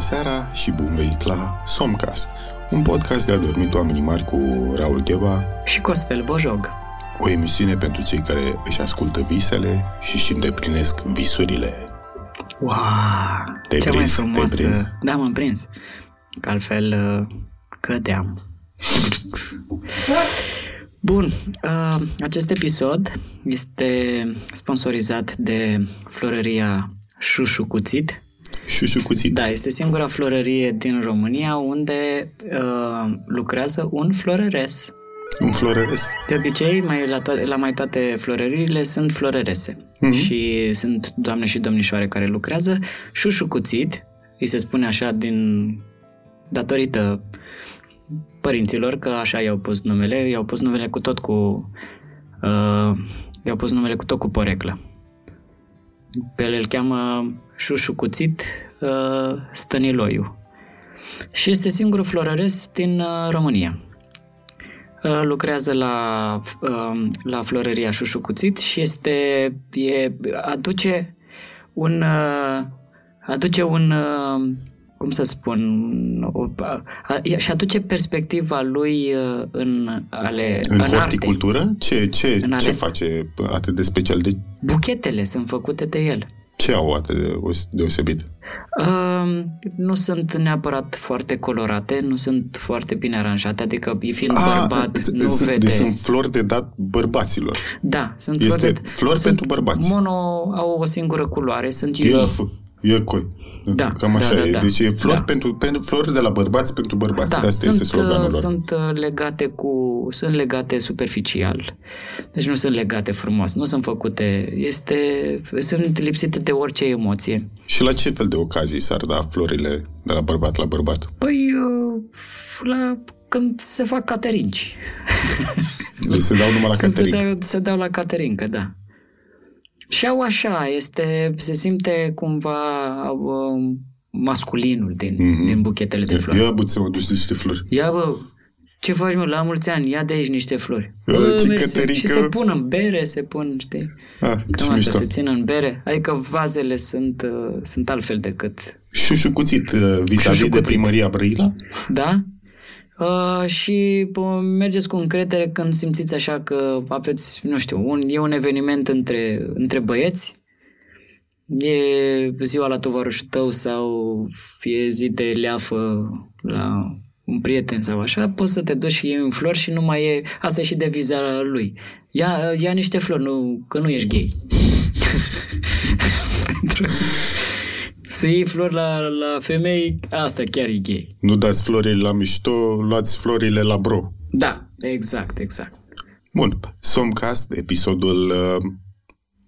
seara și bun venit la Somcast, un podcast de adormit oamenii mari cu Raul Gheba și Costel Bojog. O emisiune pentru cei care își ascultă visele și își îndeplinesc visurile. Wow! Te-ai Ce mai prins? frumos! Te-ai prins? Da, m-am prins. Că altfel uh, cădeam. Bun, uh, acest episod este sponsorizat de florăria Șușu Cuțit. Șușu cuțit. Da, este singura florărie din România unde uh, lucrează un florăres. Un florăres. De obicei, mai la, to- la mai toate florăriile sunt florărese Mhm. și sunt doamne și domnișoare care lucrează. Șușu cuțit, îi se spune așa din datorită părinților, că așa i-au pus numele, i-au pus numele cu tot cu uh, i-au pus numele cu tot cu poreclă. Pe el îl cheamă Șușu Cuțit uh, Stăniloiu. Și este singurul florăres din uh, România. Uh, lucrează la, uh, la florăria Șușu Cuțit și este, e, aduce un, uh, aduce un, uh, cum să spun, o, a, a, și aduce perspectiva lui uh, în ale În, arte. horticultură? Ce, ce, În ce ale- face atât de special? De Buchetele sunt făcute de el. Ce au atât de deosebit? Uh, nu sunt neapărat foarte colorate, nu sunt foarte bine aranjate, adică fiind bărbat, de- nu sunt, vede... Deci sunt flori de dat bărbaților. Da, sunt Este flori, de, flori sunt pentru bărbați. Mono au o singură culoare, sunt E, unii. F- e coi. Da, Cam așa da, da, e. da. Deci e flori, Da. pentru, pentru, flori de la bărbați pentru bărbați. Da, de asta este sunt, sloganul uh, lor. sunt uh, legate cu sunt legate superficial. Deci nu sunt legate frumos, nu sunt făcute, este sunt lipsite de orice emoție. Și la ce fel de ocazii s-ar da florile de la bărbat la bărbat? Păi uh, la când se fac caterinci. Le se dau numai la Când se catering. dau, se dau la caterincă, da. Și au așa, este, se simte cumva uh, masculinul din, Mhm. din buchetele de flori. Ia bă, să mă duci niște flori. Ia bă, ce faci mă, la mulți ani, ia de aici niște flori. Bă, ce mersi. cătărică. Și se pun în bere, se pun, știi? Ah, Cam ce asta mișto. se țină în bere. Adică vazele sunt, uh, sunt altfel decât... Șușu cuțit uh, vis-a-vis de Șușucuțit. primăria Brăila? Da? Uh, și bă, mergeți cu încredere când simțiți așa că aveți, nu știu, un, e un eveniment între, între băieți, e ziua la tovarășul tău sau e zi de leafă la un prieten sau așa, poți să te duci și iei un flor și nu mai e... Asta e și deviza lui. Ia, ia niște flori, nu, că nu ești gay. Pentru să iei flori la, la femei, asta chiar e gay. Nu dați florile la mișto, luați florile la bro. Da, exact, exact. Bun, Somcast, episodul... Uh,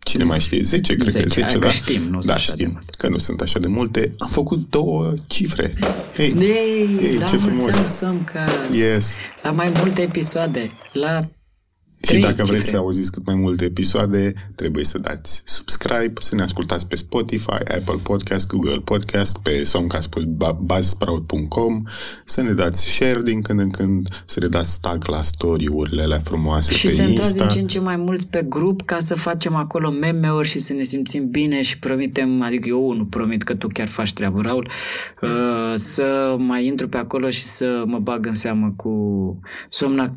cine mai știe? 10, cred că e 10, 10, hai da? că știm, nu sunt da, așa de știm, multe. că nu sunt așa de multe. Am făcut două cifre. Ei, Ei, Ei, la ce mulți frumos. ani Somcast. yes. La mai multe episoade. La Și trei dacă vreți cifre. să auziți cât mai multe episoade, trebuie să dați subscribe, să ne ascultați pe Spotify, Apple Podcast, Google Podcast, pe somcast.buzzsprout.com, să ne dați share din când în când, să ne dați tag la story-urile alea frumoase Și pe să intrați Insta. din ce în ce mai mulți pe grup ca să facem acolo meme-uri și să ne simțim bine și promitem, adică eu nu promit că tu chiar faci treabă, Raul, uh, să mai intru pe acolo și să mă bag în seamă cu somna,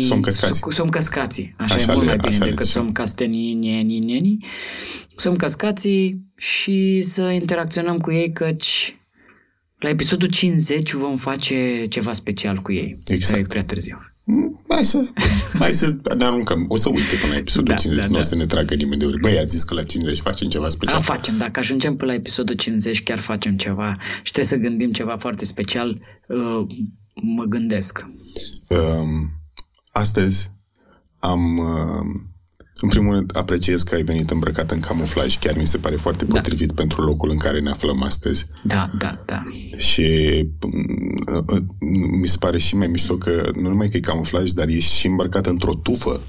somcastenienii, Somcăscați. cu somcăscații, așa, Așa e mult le- mai bine așa le decât zicem. somcastenienii, somcascații și să interacționăm cu ei căci la episodul 50 vom face ceva special cu ei. Exact. Sau e prea târziu. Mm, Hai să, hai să ne aruncăm. O să uite până la episodul Da, 50, da, nu o da. să ne tragă nimeni de ori. Băi, a zis că la 50 facem ceva Da, special. facem. Dacă ajungem până la episodul 50, chiar facem ceva și trebuie să gândim ceva foarte special. Uh, mă gândesc. Um, astăzi am... Um, în primul rând, apreciez că ai venit îmbrăcat în camuflaj. Chiar mi se pare foarte Da. potrivit pentru locul în care ne aflăm astăzi. Da, da, da. Și mm, uh, mi se pare și mai mișto că nu numai că e camuflaj, dar ești și îmbrăcat într-o tufă.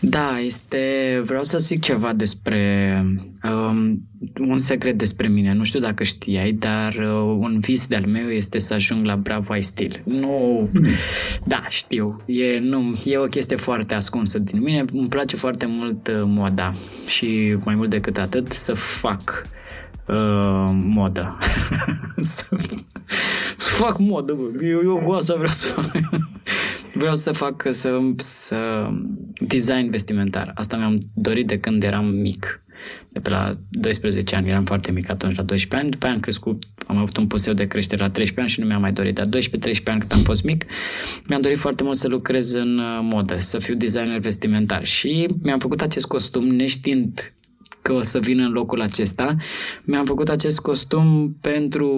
Da, este... Vreau să zic ceva despre... Um, un secret despre mine. Nu știu dacă știai, dar uh, un vis de-al meu este să ajung la Bravo I Steel. Nu... Da, știu. E, nu, e o chestie foarte ascunsă din mine. Îmi place foarte mult uh, moda și mai mult decât atât să fac uh, modă. să, să fac modă, bă. Eu, eu cu asta vreau să fac. vreau să fac să, să design vestimentar. Asta mi-am dorit de când eram mic de pe la 12 ani, eram foarte mic atunci, la 12 ani, după aia am crescut, am avut un puseu de creștere la 13 ani și nu mi-am mai dorit, dar 12-13 ani cât am fost mic, mi-am dorit foarte mult să lucrez în uh, modă, să fiu designer vestimentar. Și mi-am făcut acest costum neștiind că o să vin în locul acesta. Mi-am făcut acest costum pentru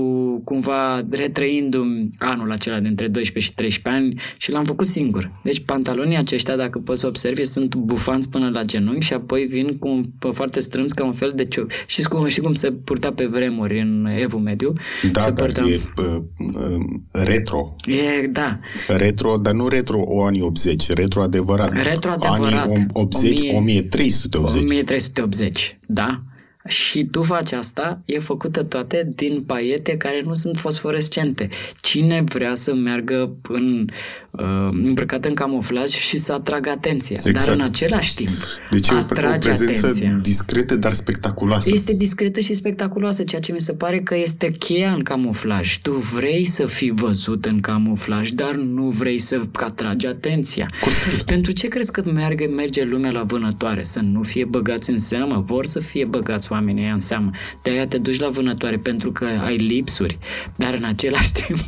cumva retrăindu-mi anul acela dintre 12 și 13 ani și l-am făcut singur. Deci pantalonii aceștia, dacă poți să observi, sunt bufanți până la genunchi și apoi vin cu foarte strâns ca un fel de ciuc. Și cum, știi cum se purta pe vremuri în Evul Mediu? Da, se dar purta... e uh, retro. E, da. Retro, dar nu retro o anii 80, retro adevărat. Retro adevărat. Anii 80, 1000, 1380. 1380 da? Și tu faci asta, e făcută toate din paiete care nu sunt fosforescente. Cine vrea să meargă în, uh, îmbrăcat în camuflaj și să atragă atenția, exact. dar în același timp Deci e o, o prezență atenția. discretă, dar spectaculoasă. Este discretă și spectaculoasă, ceea ce mi se pare că este cheia în camuflaj. Tu vrei să fii văzut în camuflaj, dar nu vrei să atragi atenția. Costel. Pentru ce crezi că merge, merge lumea la vânătoare? Să nu fie băgați în seamă? Vor să fie băgați oamenii ăia în seamă. De-aia te duci la vânătoare pentru că ai lipsuri, dar în același timp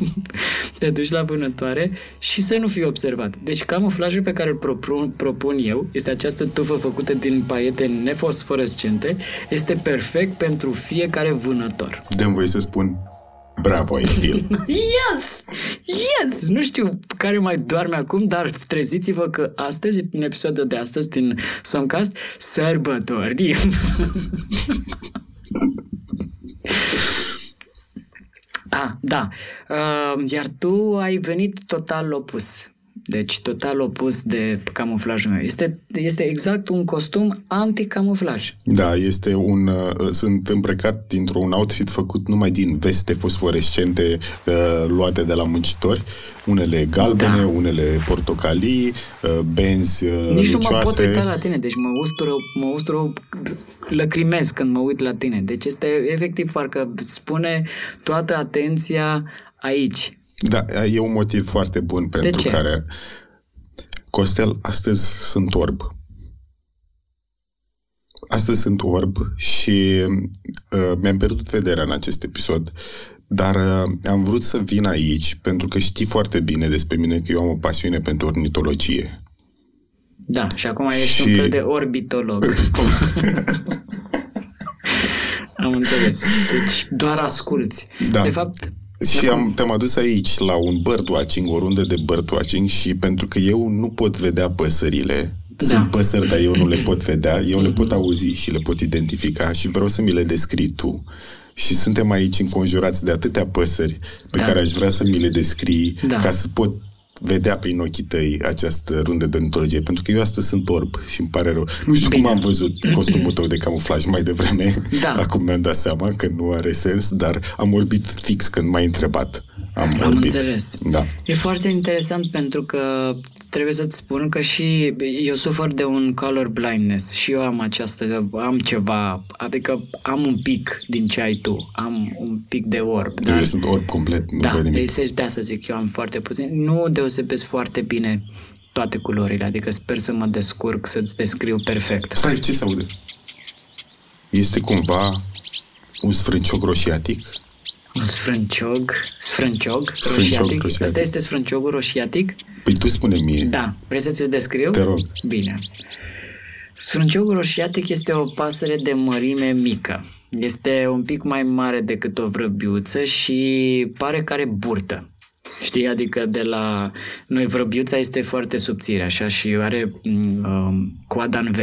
te duci la vânătoare și să nu fii observat. Deci camuflajul pe care îl propun, propun eu este această tufă făcută din paiete nefosforescente, este perfect pentru fiecare vânător. Dăm voie să spun Bravo, ai stil. yes! Yes! Nu știu care mai doarme acum, dar treziți-vă că astăzi, în episodul de astăzi din Songcast, sărbători. ah, da. Uh, iar tu ai venit total opus. Deci total opus de camuflajul meu. Este, este exact un costum anti-camuflaj. Da, este un... Uh, sunt îmbrăcat dintr-un outfit făcut numai din veste fosforescente uh, luate de la muncitori. Unele galbene, da. unele portocalii, uh, benzi uh, Nici lucioase. nu mă pot uita la tine, deci mă ustură, mă ustură lăcrimez când mă uit la tine. Deci este efectiv parcă spune toată atenția aici. Da, e un motiv foarte bun pentru ce? care Costel, astăzi sunt orb. Astăzi sunt orb și uh, mi-am pierdut vederea în acest episod, dar uh, am vrut să vin aici pentru că știi foarte bine despre mine că eu am o pasiune pentru ornitologie. Da, și acum ești și... un fel de orbitolog. am înțeles. Deci doar asculți. Da. De fapt, și am, te-am adus aici la un birdwatching, o rundă de birdwatching și pentru că eu nu pot vedea păsările, Da. sunt păsări, dar eu nu le pot vedea, eu le pot auzi și le pot identifica și vreau să mi le descrii tu. Și suntem aici înconjurați de atâtea păsări pe Da. care aș vrea să mi le descrii Da. ca să pot vedea prin ochii tăi această rundă de ornitologie, pentru că eu astăzi sunt orb și îmi pare rău. Nu știu Bine. cum am văzut costumul tău de camuflaj mai devreme, Da. acum mi-am dat seama că nu are sens, dar am orbit fix când m-ai întrebat. Am, Am orbit. înțeles. Da. E foarte interesant pentru că trebuie să-ți spun că și eu sufăr de un color blindness și eu am această, am ceva, adică am un pic din ce ai tu, am un pic de orb, Dar... dar Eu sunt orb complet, nu da, văd nimic. deci de asta zic, eu am foarte puțin, nu deosebesc foarte bine toate culorile, adică sper să mă descurc să-ți descriu perfect. Stai, ce se aude? Este cumva un sfrâncioc roșiatic? Un sfrânciog, sfrânciog, Sfrânciog roșiatic. roșiatic. Asta este sfrânciogul roșiatic? Păi tu spune mie. Da. Vrei să ți-l descriu? Te rog. Bine. Sfrânciogul roșiatic este o pasăre de mărime mică. Este un pic mai mare decât o vrăbiuță și pare că are burtă. Știi? Adică de la... Noi vrăbiuța este foarte subțire, așa, și are mm, um, coada în V.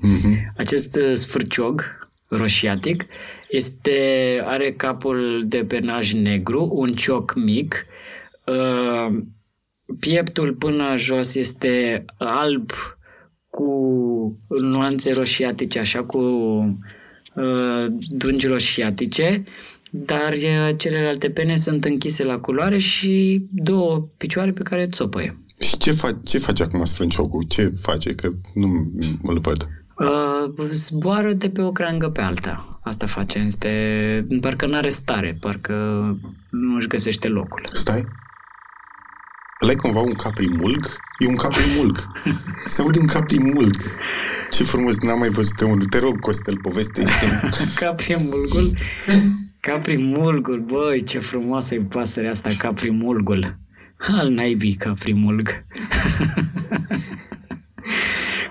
Mhm. Acest uh, sfârciog roșiatic este, are capul de pernaj negru, un cioc mic, uh, pieptul până jos este alb cu nuanțe roșiatice, așa cu uh, dungi roșiatice, dar uh, celelalte pene sunt închise la culoare și două picioare pe care țopăie. Și ce, fa- ce face acum sfrânciocul? Ce face? Că nu îl văd. Uh, zboară de pe o creangă pe alta. Asta face. Este, parcă nu are stare, parcă nu își găsește locul. Stai. ăla e cumva un caprimulg? E un caprimulg. Se aude un caprimulg. Ce frumos, n-am mai văzut unul. Te rog, Costel, povestește Caprimulgul? Caprimulgul, băi, ce frumoasă e pasărea asta, caprimulgul. Al naibii caprimulg.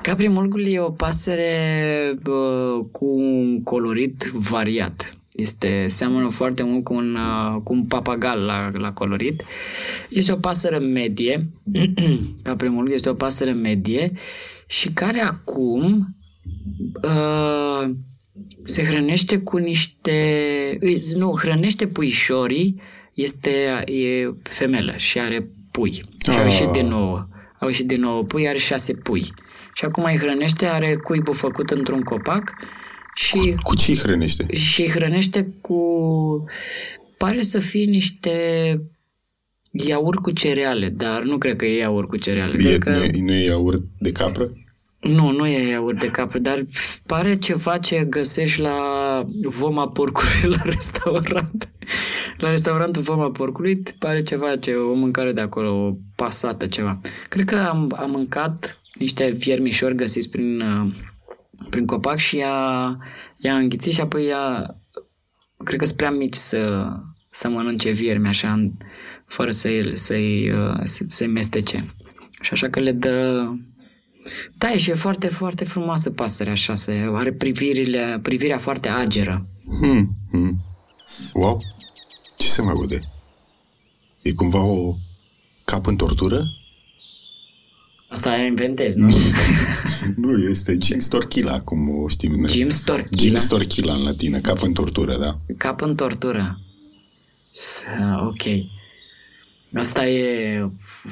Caprimulgul e o pasăre bă, cu un colorit variat. Este, seamănă foarte mult cu un, uh, cu un papagal la, la colorit. Este o pasăre medie, caprimulgul este o pasăre medie și care acum uh, se hrănește cu niște... Nu, hrănește puișorii, este e femelă și are pui. Și au ieșit din nou. Au ieșit din nou pui, are șase pui. Și acum îi hrănește, are cuibul făcut într-un copac și... Cu, cu ce îi hrănește? Și îi hrănește cu... Pare să fie niște iaurt cu cereale, dar nu cred că e iaurt cu cereale. E, cred că... nu, e, nu e iaurt de capră? Nu, nu e iaurt de capră, dar pare ceva ce găsești la voma porcului la restaurant. La restaurantul Voma Porcului pare ceva, ce o mâncare de acolo, o pasată, ceva. Cred că am, am mâncat niște viermișori găsiți prin, uh, prin copac și i-a, i-a înghițit și apoi i-a, cred că sunt prea mici să, să mănânce viermi așa, fără să-i, să-i, uh, să-i mestece. Și așa că le dă... Da, și e foarte, foarte frumoasă pasărea așa, se, are privirile, privirea foarte ageră. Hmm, hmm. Wow! Ce se mai aude? E cumva o cap în tortură? Asta inventez, nu? nu, este Jim Storchila, cum o știm noi. Jim Storchila? Jim Storchila în latină, cap în tortură, da. Cap în tortură. Ok. Asta e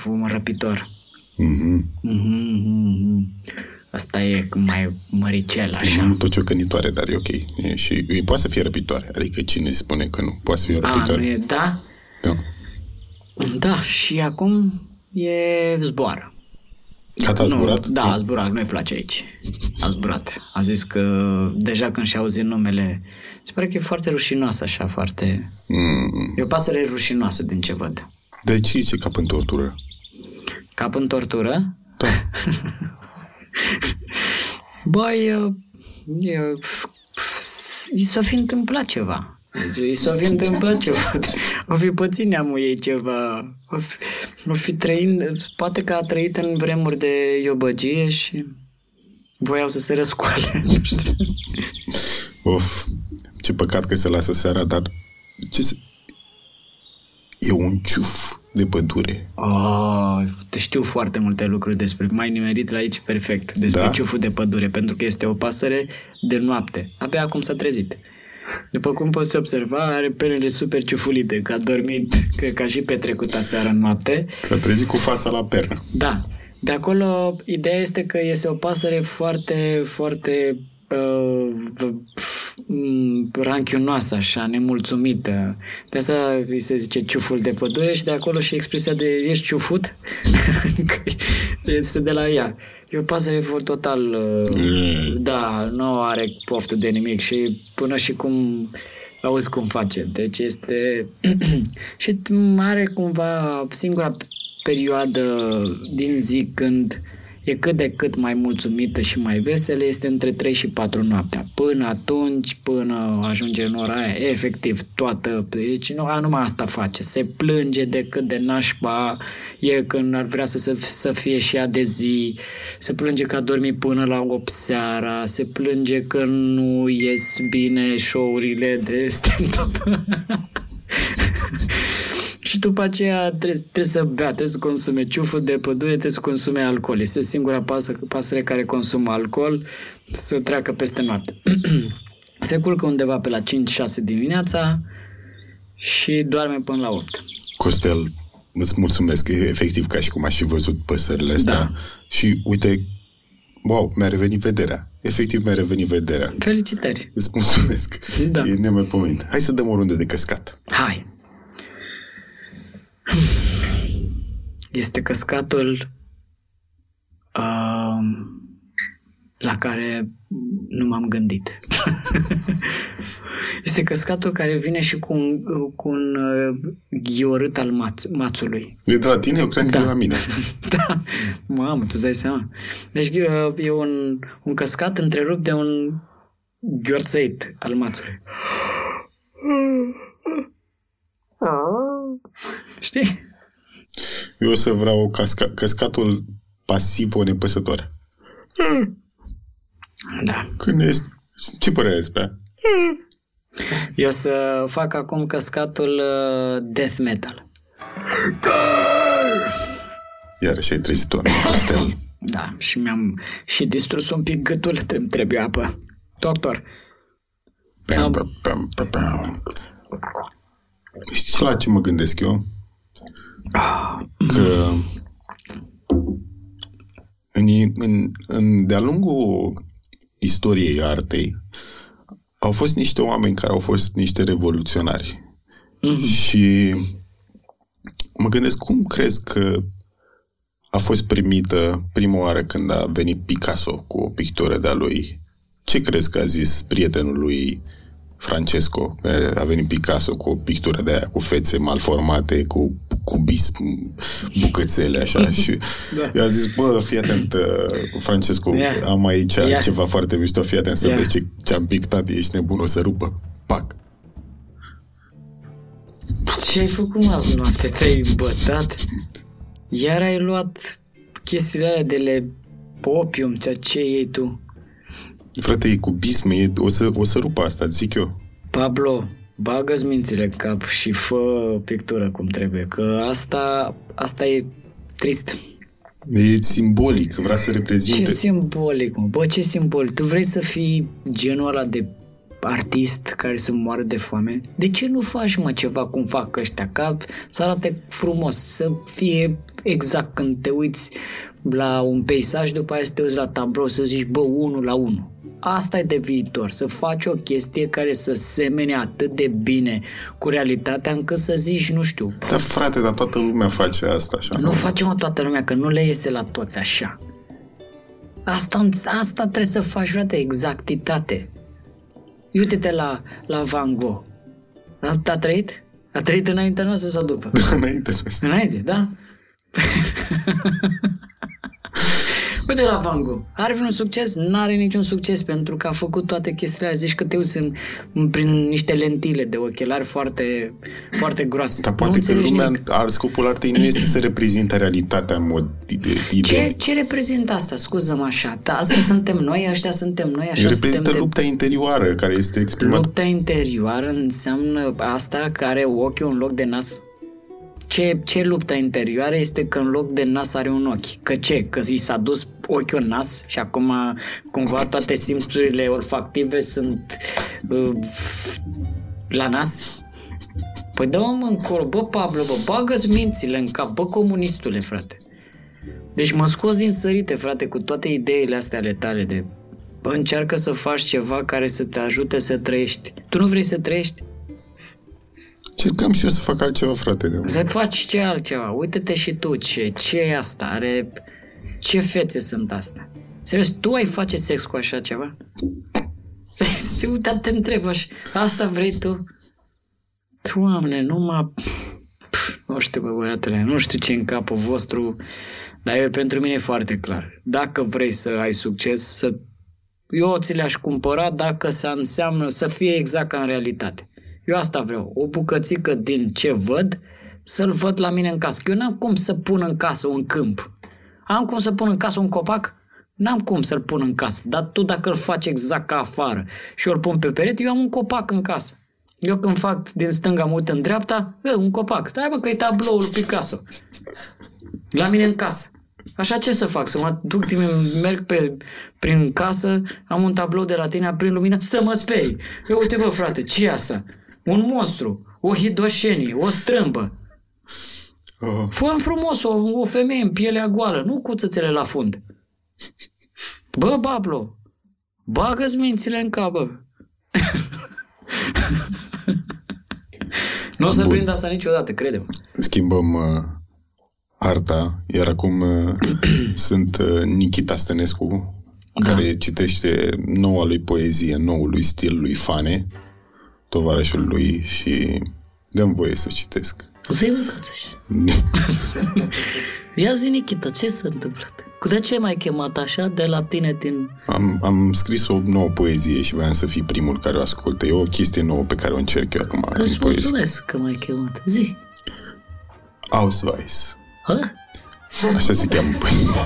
un răpitor. Mm-hmm. Mm-hmm. Asta e mai măricel, așa. E mult o ciocănitoare, dar e ok. E, și e, poate să fie răpitoare. Adică cine spune că nu? Poate să fie răpitoare. A, nu e, da? Da. Da, și acum e zboară. Gata, a zburat? Nu, da, a zburat, nu-i place aici. A zburat. A zis că deja când și-a auzit numele, se pare că e foarte rușinoasă așa, foarte... Mm. E o pasăre rușinoasă din ce văd. De ce zice cap în tortură? Cap în tortură? Da. Băi, i s-a fi întâmplat ceva. Deci, i s-a fi întâmplat ceva. O fi pățit neamul ei ceva. O fi, o fi trăind, poate că a trăit în vremuri de iobăgie și voiau să se răscoale. of, ce păcat că se lasă seara, dar ce se... E un ciuf de pădure. Oh, știu foarte multe lucruri despre, mai nimerit la aici perfect, despre da? ciuful de pădure, pentru că este o pasăre de noapte. Abia acum s-a trezit. După cum poți observa, are pelele super ciufulite, că a dormit, cred că a și petrecut aseară în noapte. S-a trezit cu fața la pernă. Da. De acolo, ideea este că este o pasăre foarte, foarte uh, ranchionoasă, așa, nemulțumită. De asta îi se zice ciuful de pădure și de acolo și expresia de ești ciufut este de la ea. E o pasăre total, mm. da, nu are poftă de nimic și până și cum auzi cum face. Deci este... și are cumva singura perioadă din zi când e cât de cât mai mulțumită și mai veselă este între 3 și 4 noaptea. Până atunci, până ajunge în ora aia, efectiv, toată, deci nu, a, numai asta face. Se plânge de cât de nașpa e când ar vrea să, să, să fie și ea de zi, se plânge că a dormit până la 8 seara, se plânge că nu ies bine show-urile de stand-up. și după aceea trebuie, trebuie să bea, trebuie să consume ciuful de pădure, trebuie să consume alcool. Este singura pasă, pasăre care consumă alcool să treacă peste noapte. Se culcă undeva pe la 5-6 dimineața și doarme până la 8. Costel, îți mulțumesc, e efectiv ca și cum aș fi văzut păsările astea. Da. Și uite, wow, mi-a revenit vederea. Efectiv mi-a revenit vederea. Felicitări! Îți mulțumesc. Da. E nemaipomenit. Hai să dăm o rundă de căscat. Hai! Este căscatul uh, la care nu m-am gândit. este căscatul care vine și cu un, cu un uh, ghiorât al maț, mațului. E de la tine? Eu cred da. că e Da. la mine. da, mamă, tu îți dai seama. Deci uh, e un, un căscat întrerupt de un ghiorțăit al mațului. Știi? Eu o să vreau casca, căscatul pasiv-nepăsător. Da. Când ești... Ce părere ai despre aia? Eu o să fac acum căscatul uh, death metal. Iarăși ai trezit-o în hostel. Da, și mi-am și distrus un pic gâtul, îmi trebuie apă. Doctor, Pam, pam, pam, pam, pam. Știți la ce mă gândesc eu? Că în, în, în, de-a lungul istoriei artei au fost niște oameni care au fost niște revoluționari. Și mă gândesc cum crezi că a fost primită prima oară când a venit Picasso cu o pictură de-a lui. Ce crezi că a zis prietenul lui Francesco? că A venit Picasso cu o pictură de aia, cu fețe malformate, cu cubism, bucățele așa și Da. i-a zis, bă, fii atent, uh, Francesco, Ia. am aici Ia. ceva foarte mișto, fii atent să Ia. vezi ce, ce-am pictat, ești nebun, o să rupă. Pac. ce ai făcut mă azi noapte? Te-ai bătat? Iar ai luat chestiile alea de le opium, ceea ce iei tu? Frate, e cubism, e, o, să, o să rupă asta, zic eu. Pablo, bagă-ți mințile în cap și fă pictură cum trebuie, că asta, asta e trist. E simbolic, vrea să Ce reprezinte. simbolic, mă. Bă, ce simbolic. Tu vrei să fii genul ăla de artist care să moară de foame? De ce nu faci, mă, ceva cum fac ăștia? Ca să arate frumos, să fie exact când te uiți la un peisaj, după aia să te uiți la tablou, să zici, bă, unul la unul. Asta e de viitor, să faci o chestie care să semene atât de bine cu realitatea încât să zici, nu știu, Da, frate, dar toată lumea face asta așa. nu facem o toată lumea, că nu le iese la toți așa. Asta, asta trebuie să faci, frate, exactitate. Uite-te la, la Van Gogh. A, a trăit? A trăit înaintea noastră sau după? Înainte să asta. Înainte, da? Uite la Van Gogh. Are vreun succes? N-are niciun succes pentru că a făcut toate chestiile alea. Zici că te uiți în, în, prin niște lentile de ochelari foarte, foarte groase. Dar Nu poate că înțelegi lumea, nimic. ar, scopul artei nu este să reprezinte realitatea în mod ide- Ce, idee. ce reprezintă asta? Scuză-mă așa. Da, asta suntem noi, ăștia suntem noi, așa Reprezintă suntem de... lupta interioară care este exprimată. Lupta interioară înseamnă asta care ochiul în loc de nas. Ce, ce lupta interioară este că în loc de nas are un ochi. Că ce? Că i s-a dus ochiul în nas și acum cumva toate simțurile olfactive sunt uh, la nas? Păi dă-mă încolo, bă, Pablo, bă, bagă-ți mințile în cap, bă, comunistule, frate. Deci mă scos din sărite, frate, cu toate ideile astea ale tale de bă, încearcă să faci ceva care să te ajute să trăiești. Tu nu vrei să trăiești? Cercam și eu să fac altceva, frate. Să faci ce altceva. Uite-te și tu, ce, ce e asta? Are... Ce fețe sunt astea? Serios, tu ai face sex cu așa ceva? Se, se uita, te întreb așa. Asta vrei tu? Doamne, numai... Pf, Nu știu, bă, băiatele, nu știu ce în capul vostru, dar e pentru mine foarte clar. Dacă vrei să ai succes, să... eu ți le-aș cumpăra dacă să înseamnă să fie exact ca în realitate. Eu asta vreau, o bucățică din ce văd, să-l văd la mine în casă. Că eu n-am cum să pun în casă un câmp. Am cum să pun în casă un copac? N-am cum să-l pun în casă. Dar tu dacă îl faci exact ca afară și eu îl pun pe perete, eu am un copac în casă. Eu când fac din stânga, mă uit în dreapta, e, un copac. Stai bă că e tabloul lui Picasso. La mine în casă. Așa ce să fac? Să mă duc, merg pe, prin casă, am un tablou de la tine, aprind lumina, să mă sperii. Eu uite bă frate, ce e asta? Un monstru, o hidoșenie, o strâmbă. Oh. fă frumos o, o femeie în pielea goală, nu cu țățele la fund. Bă, Bablo, bagă-ți mințile în cap, bă. nu o să Bun. prind asta niciodată, crede-mă. Schimbăm uh, arta, iar acum uh, sunt uh, Nikita Stănescu da. care citește noua lui poezie, noul lui stil lui Fane, tovarășul lui și dăm voie să citesc. Zi, mă, Ia zi, Nikita, ce s-a întâmplat? Cu de ce m-ai chemat așa de la tine din... Am, am scris o nouă poezie și voiam să fii primul care o ascultă. E o chestie nouă pe care o încerc eu acum. Îți mulțumesc că m-ai chemat. Zi. Ausweis. Ha? Așa se cheamă poezia.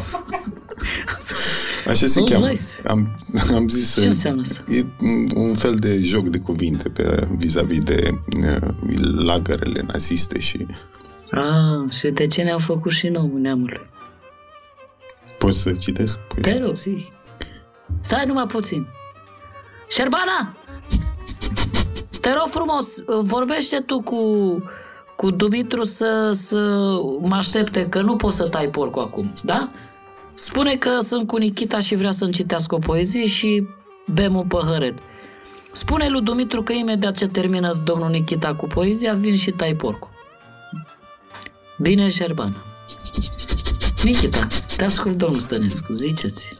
Așa se cheamă. Am, am zis... Ce înseamnă asta? E un fel de joc de cuvinte pe, vis-a-vis de uh, lagărele naziste și... Ah, și de ce ne-au făcut și nou neamului? Poți să citesc? Păi... Te rog, zi. Stai numai puțin. Șerbana! Te rog frumos, vorbește tu cu, cu Dumitru să, să mă aștepte, că nu pot să tai porcul acum, da? Spune că sunt cu Nikita și vrea să-mi citească o poezie și bem un păhăret. Spune lui Dumitru că imediat ce termină domnul Nikita cu poezia, vin și tai porcul. Bine, Șerbana. Nikita, te ascult, domnul Stănescu, ziceți.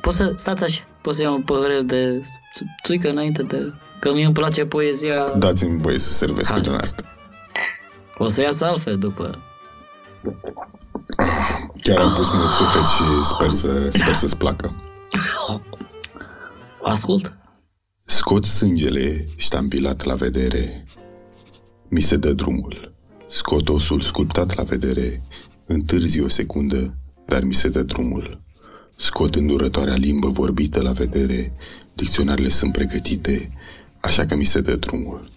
Poți să, stați așa, poți să iau un păhărel de tuică înainte de... Că mie îmi place poezia... Dați-mi voie să servesc cu asta. O să iasă altfel după... Chiar am pus mult suflet și sper, să, sper să-ți placă. Ascult. Scot sângele ștampilat la vedere. Mi se dă drumul. Scot osul sculptat la vedere Întârzi o secundă, dar mi se dă drumul. Scot îndurătoarea limbă vorbită la vedere, dicționarele sunt pregătite, așa că mi se dă drumul.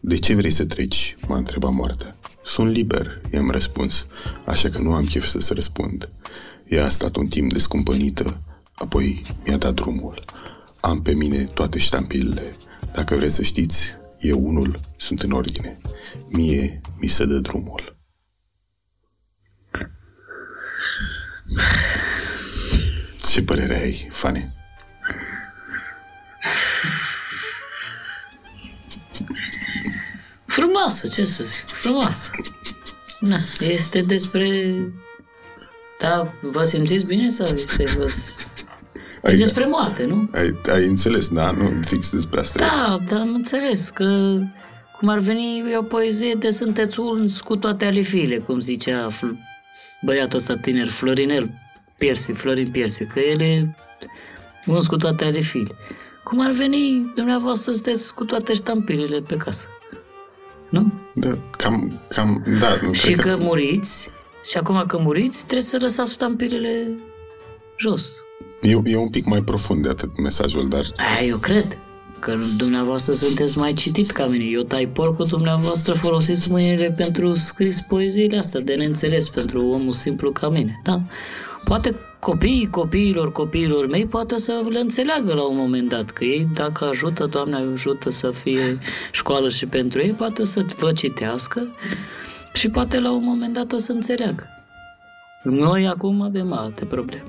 De ce vrei să treci?" m-a întrebat moartea. Sunt liber," i-am răspuns, așa că nu am chef să se răspund. Ea a stat un timp descumpănită, apoi mi-a dat drumul. Am pe mine toate ștampilele. Dacă vreți să știți, eu unul sunt în ordine. Mie mi se dă drumul. Ce părere ai, Fanny? Frumoasă, ce să zic, frumoasă. Na, este despre... Da, vă simțiți bine sau este vă... Ai, despre moarte, nu? Ai, ai înțeles, da? Nu fix despre asta. Da, dar am înțeles că cum ar veni o poezie de sunteți uns cu toate alifile, cum zicea băiatul ăsta tiner, Florinel Piersi, Florin Piersi, că el e uns cu toate ale file. Cum ar veni dumneavoastră sunteți cu toate ștampilele pe casă? Nu? Da, cam, cam, da. Nu și că, că muriți, și acum că muriți, trebuie să lăsați ștampilele jos. E, e un pic mai profund de atât mesajul, dar... Aia, eu cred că dumneavoastră sunteți mai citit ca mine. Eu tai porcul, dumneavoastră folosiți mâinile pentru scris poeziile astea de neînțeles pentru omul simplu ca mine, da? Poate copiii copiilor copiilor mei poate să le înțeleagă la un moment dat, că ei dacă ajută, Doamne ajută să fie școală și pentru ei, poate să vă citească și poate la un moment dat o să înțeleagă. Noi acum avem alte probleme.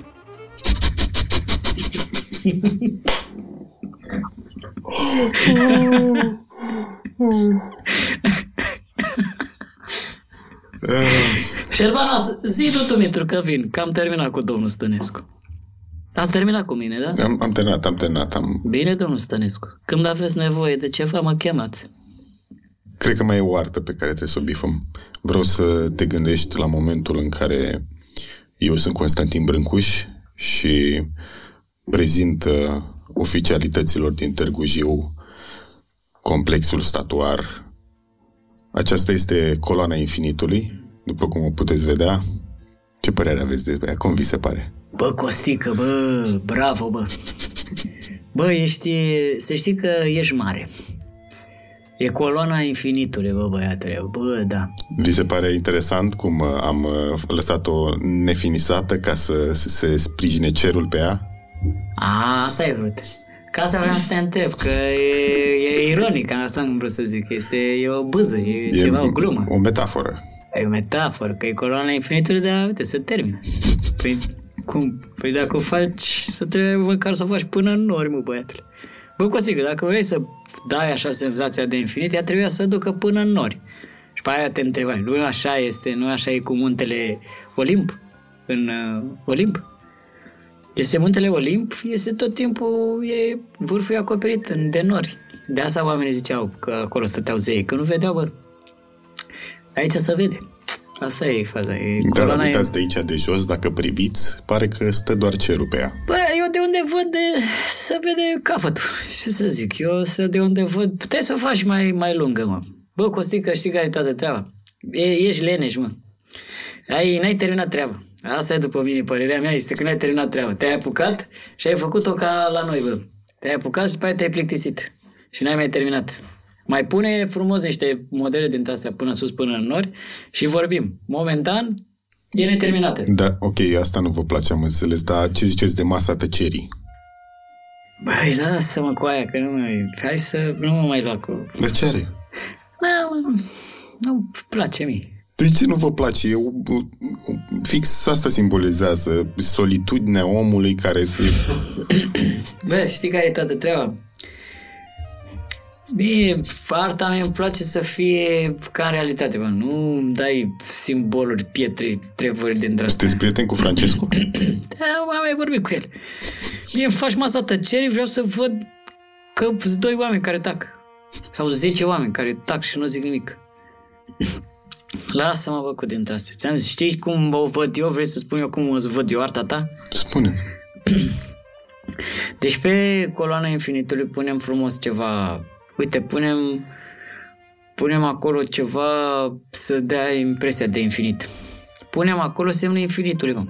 Șerbana, zi tu, Dumitru, că vin, că am terminat cu domnul Stănescu. Ați terminat cu mine, da? Am, am terminat, am terminat. Am... Bine, domnul Stănescu. Când aveți nevoie de ceva, mă chemați. Cred că mai e o artă pe care trebuie să o bifăm. Vreau să te gândești la momentul în care eu sunt Constantin Brâncuș și prezint uh, oficialităților din Târgu Jiu complexul statuar. Aceasta este coloana infinitului, după cum o puteți vedea. Ce părere aveți despre ea? Cum vi se pare? Bă, Costică, bă, bravo, bă. Bă, ești, să știi că ești mare. E coloana infinitului, bă, băiatele, bă, da. Vi se pare interesant cum uh, am uh, lăsat-o nefinisată ca să se sprijine cerul pe ea? A, asta e vrut. Ca să vreau să te întreb, că e, e ironic, asta nu vreau să zic, este e o bâză, e, e ceva, o glumă. O metaforă. E o metaforă, că e coloana infinitului, dar uite, se termină. Păi, cum? Păi dacă o faci, să trebuie măcar să o faci până în nori, mă, băiatule. Bă, Cosică, dacă vrei să dai așa senzația de infinit, ea trebuia să ducă până în nori. Și pe aia te întrebai, nu așa este, nu așa e cu muntele Olimp? În uh, Olimp? Este muntele Olimp, este tot timpul, e vârful e acoperit în de nori. De asta oamenii ziceau că acolo stăteau zei, că nu vedeau, bă. Aici se vede. Asta e faza. E Dar coloana e- uitați de aici de jos, dacă priviți, pare că stă doar cerul pe ea. Bă, eu de unde văd de, se vede capătul. Ce să zic, eu să de unde văd, puteai să o faci mai, mai lungă, mă. Bă, Costică, știi care e toată treaba? E, ești leneș, mă. Ai, n-ai terminat treaba. Asta e după mine, părerea mea este că n-ai terminat treaba. Te-ai apucat și ai făcut-o ca la noi, bă. Te-ai apucat și după aia te-ai plictisit. Și n-ai mai terminat. Mai pune frumos niște modele dintre astea până sus, până în nori și vorbim. Momentan, e neterminată. Da, ok, asta nu vă place, am înțeles, dar ce ziceți de masa tăcerii? Băi, lasă-mă cu aia, că nu mai... Hai să nu mă mai lua cu... De ce are? Da, mă, nu place mie. De ce nu vă place? Eu, fix asta simbolizează solitudinea omului care... e- Bă, știi care e toată treaba? Mie, arta mea îmi place să fie ca în realitate, bă. Nu îmi dai simboluri, pietre, treburi dintre astea. Sunteți prieteni cu Francescu? Da, am mai vorbit cu el. Mie îmi faci masa tăcerii, vreau să văd că sunt doi oameni care tac. Sau zece oameni care tac și nu zic nimic. Lasă-mă, bă, cu dintre astea. Ți-am zis, știi cum o văd eu? Vrei să spun eu cum o văd eu arta ta? Spune. Deci pe coloana infinitului punem frumos ceva... Uite, punem... Punem acolo ceva să dea impresia de infinit. Punem acolo semnul infinitului, mă.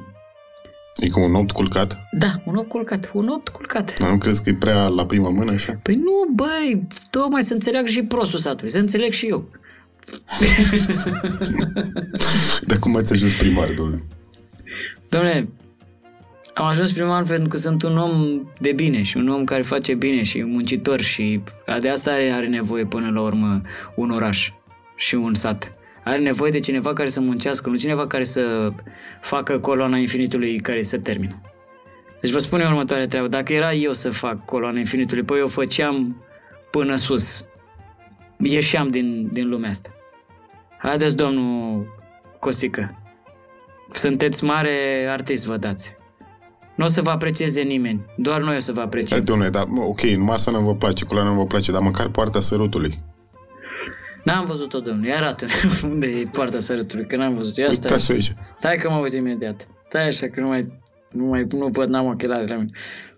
E ca un opt culcat? Da, un opt culcat, un opt culcat. Am crezut că e prea la prima mână, așa? Păi nu, băi, tocmai să înțeleagă și prostul satului, să înțeleg și eu. Dar cum ați ajuns primar, domnule? Domnule, am ajuns primar pentru că sunt un om de bine și un om care face bine și muncitor și de asta are, are nevoie până la urmă un oraș și un sat. Are nevoie de cineva care să muncească, nu cineva care să facă coloana infinitului care să termină. Deci vă spun eu următoarea treabă. Dacă era eu să fac coloana infinitului, păi eu făceam până sus. Ieșeam din, din lumea asta. Haideți, domnul Costică. Sunteți mare artist, vă dați. Nu o să vă aprecieze nimeni. Doar noi o să vă Da, apreciem. domnule, dar, mă, ok, numai asta nu vă place, coloana nu vă place, dar măcar poarta sărutului. N-am văzut-o, domnule. Arată unde e poarta sărătului, că n-am văzut. Ia stai. Uitați aici. Stai că mă uit imediat. Stai așa că nu mai, nu mai nu văd, n-am ochelare la mine.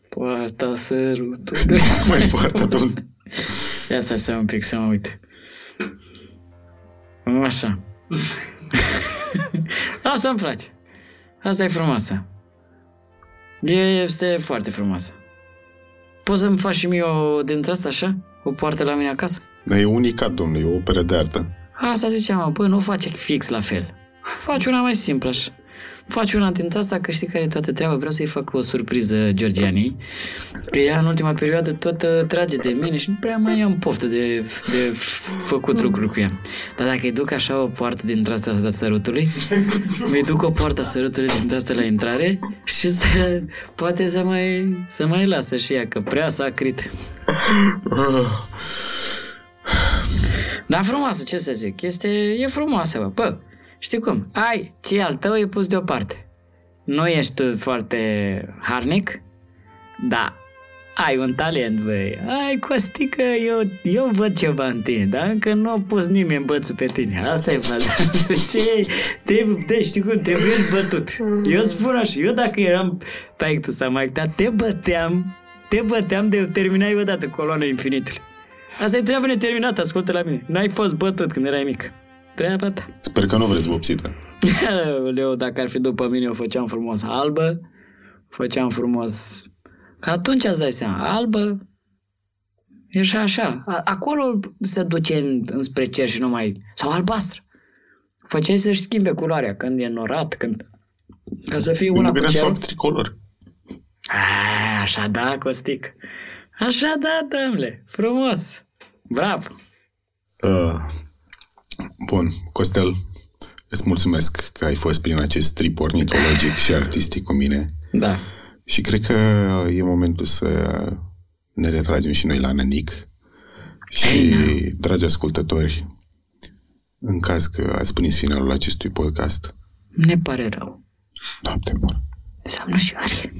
Poarta sărătului. Mai poarta, domnule. Ia stai să un pic să mă uit. Așa. Asta îmi place. Asta e frumoasă. E, este foarte frumoasă. Poți să-mi faci și mie o dintre asta așa? O poartă la mine acasă? Dar e unicat, domnule, e o operă de artă. Asta ziceam, mă, bă, nu face fix la fel. Faci una mai simplă așa. Faci una dintre asta, că știi care e toată treaba. Vreau să-i fac o surpriză Georgianei. Pe ea, în ultima perioadă, tot uh, trage de mine și nu prea mai am poftă de, de făcut lucruri cu ea. Dar dacă îi duc așa o poartă dintre asta a sărutului, îi duc o poartă a sărutului dintre asta la intrare și să, poate să mai, să mai lasă și ea, că prea s-a crit. Dar frumoasă, ce să zic, este, e frumoasă, bă. Bă, știi cum, ai, ce e al tău e pus deoparte. Nu ești tu foarte harnic, da, ai un talent, băi. Ai, Costică, eu, eu văd ceva în tine, dar încă nu a pus nimeni bățul pe tine. Asta e faza. Ce trebuie, te, știi cum, trebuie bătut. Eu spun așa, eu dacă eram pe tu sau mai ta, te băteam, te băteam de terminai odată coloana infinitului. Asta e treaba neterminată, ascultă la mine. N-ai fost bătut când erai mic. Treaba ta. Sper că nu vreți vopsită. Leo, dacă ar fi după mine, o făceam frumos albă, făceam frumos... Că atunci îți dai seama, albă, e și așa. A- Acolo se duce în, înspre cer și nu mai... Sau albastră. Făceai să-și schimbe culoarea când e norat, când... Ca să fie una Nu cu bine să cerul. fac tricolor. A, așa da, Costic. Așa da, domnule. Frumos. Bravo. Uh, bun, Costel, îți mulțumesc că ai fost prin acest trip ornitologic și artistic cu mine Da. și cred că e momentul să ne retragem și noi la Nănic și, Ei, dragi ascultători, în caz că ați prins finalul acestui podcast, Ne pare rău. noapte bună! Înseamnă și are.